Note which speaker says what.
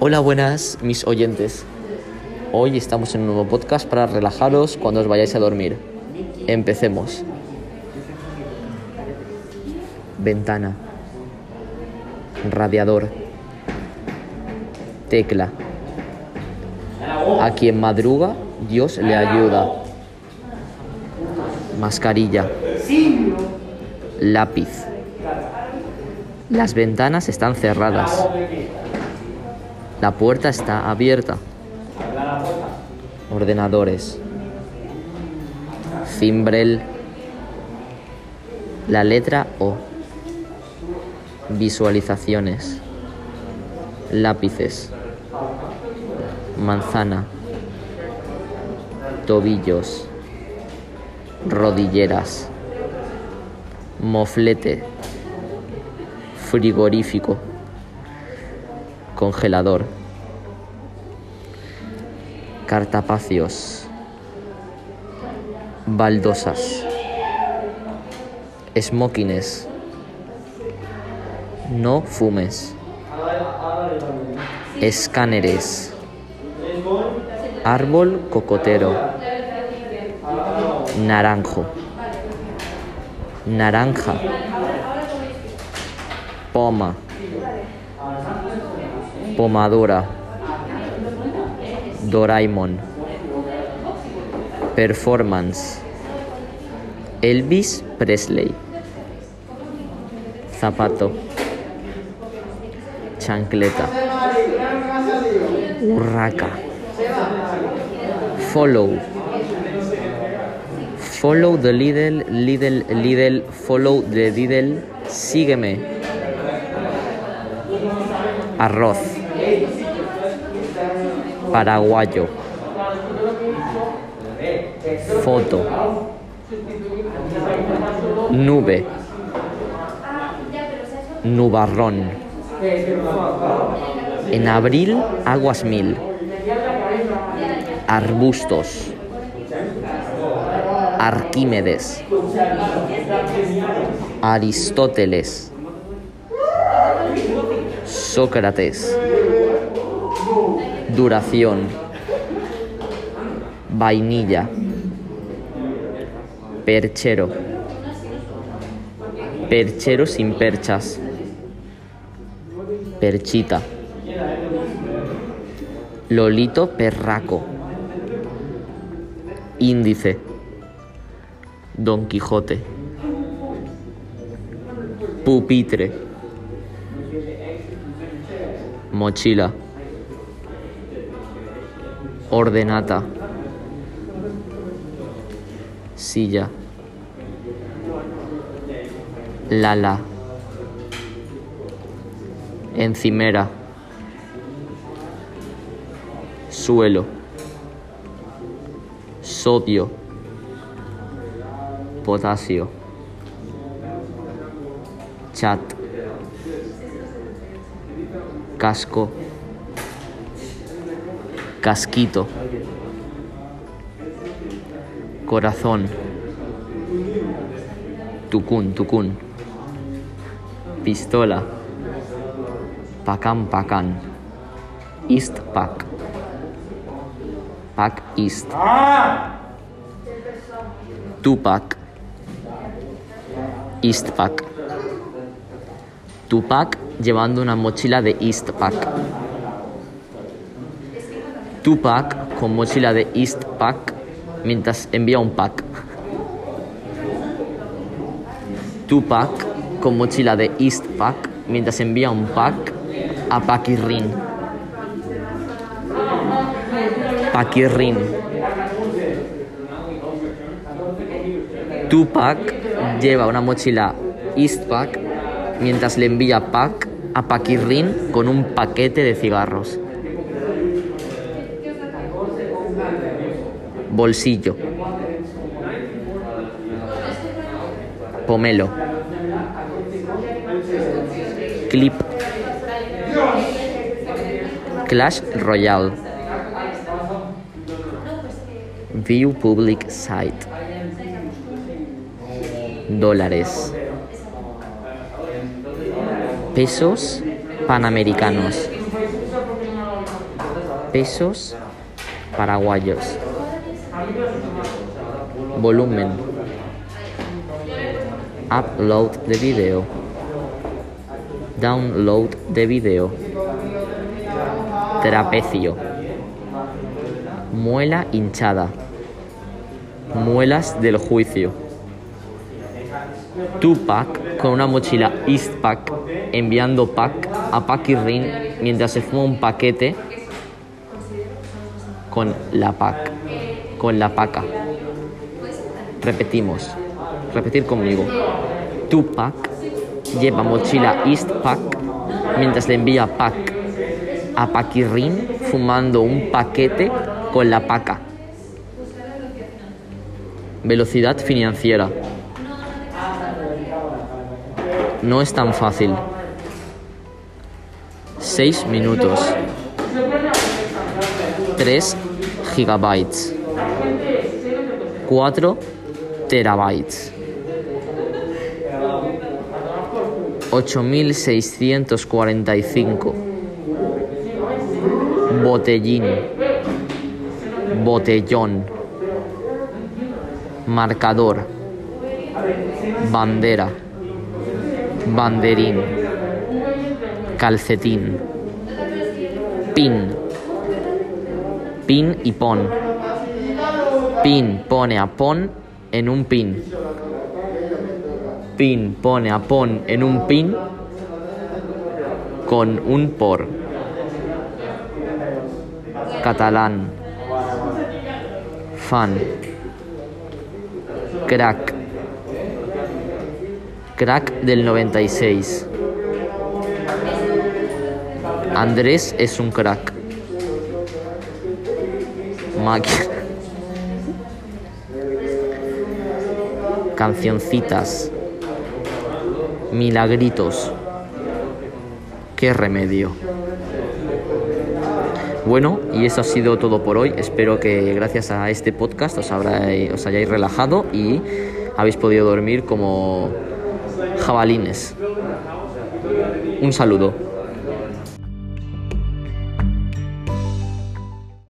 Speaker 1: Hola, buenas, mis oyentes. Hoy estamos en un nuevo podcast para relajaros cuando os vayáis a dormir. Empecemos. Ventana. Radiador. Tecla. A quien madruga, Dios le ayuda. Mascarilla. Lápiz. Las ventanas están cerradas. La puerta está abierta. Ordenadores. Cimbrel. La letra O. Visualizaciones. Lápices. Manzana. Tobillos. Rodilleras. Moflete. Frigorífico. Congelador. Cartapacios. Baldosas. Smokines. No fumes. Escáneres. Árbol cocotero. Naranjo. Naranja. Poma. Pomadora. Doraemon. Performance. Elvis Presley. Zapato. Chancleta. Urraca. Follow. Follow the Lidl, Lidl, Lidl, follow the Lidl, sígueme. Arroz. Paraguayo. Foto. Nube. Nubarrón. En abril, aguas mil. Arbustos. Arquímedes. Aristóteles. Sócrates. Duración. Vainilla. Perchero. Perchero sin perchas. Perchita. Lolito perraco. Índice. Don Quijote. Pupitre. Mochila. Ordenata. Silla. Lala. Encimera. Suelo. Sodio. Potasio. Chat. Casco. Casquito. Corazón. Tucún, tucún. Pistola. Pacán, pacán. East Pack. Pack East. Tupac. East Pack. Tupac llevando una mochila de East Pack. Tupac con mochila de East Pack mientras envía un pack. Tupac con mochila de East Pack mientras envía un pack a Paquirrin. Paquirrin. Tupac lleva una mochila East Pack mientras le envía pack a Paquirrin con un paquete de cigarros. Bolsillo. Pomelo. Clip. Clash Royale. View Public Site. Dólares. Pesos panamericanos. pesos paraguayos. Volumen. Upload de video. Download de video. Trapecio. Muela hinchada. Muelas del juicio. Tupac con una mochila Eastpak enviando pack a Pac y Rin mientras se fuma un paquete con la pack, con la paca. Repetimos, repetir conmigo. Tupac lleva mochila Eastpak mientras le envía pack a Paquirrin fumando un paquete con la paca. Velocidad financiera. No es tan fácil. 6 minutos. 3 gigabytes. 4 terabytes. 8645. Botellín. Botellón. Marcador. Bandera. Banderín. Calcetín. Pin. Pin y pon. Pin pone a pon en un pin. Pin pone a pon en un pin con un por. Catalán. Fan. Crack. Crack del 96. Andrés es un crack. Máquina. Cancioncitas. Milagritos. Qué remedio. Bueno, y eso ha sido todo por hoy. Espero que gracias a este podcast os, habráis- os hayáis relajado y habéis podido dormir como jabalines. Un saludo.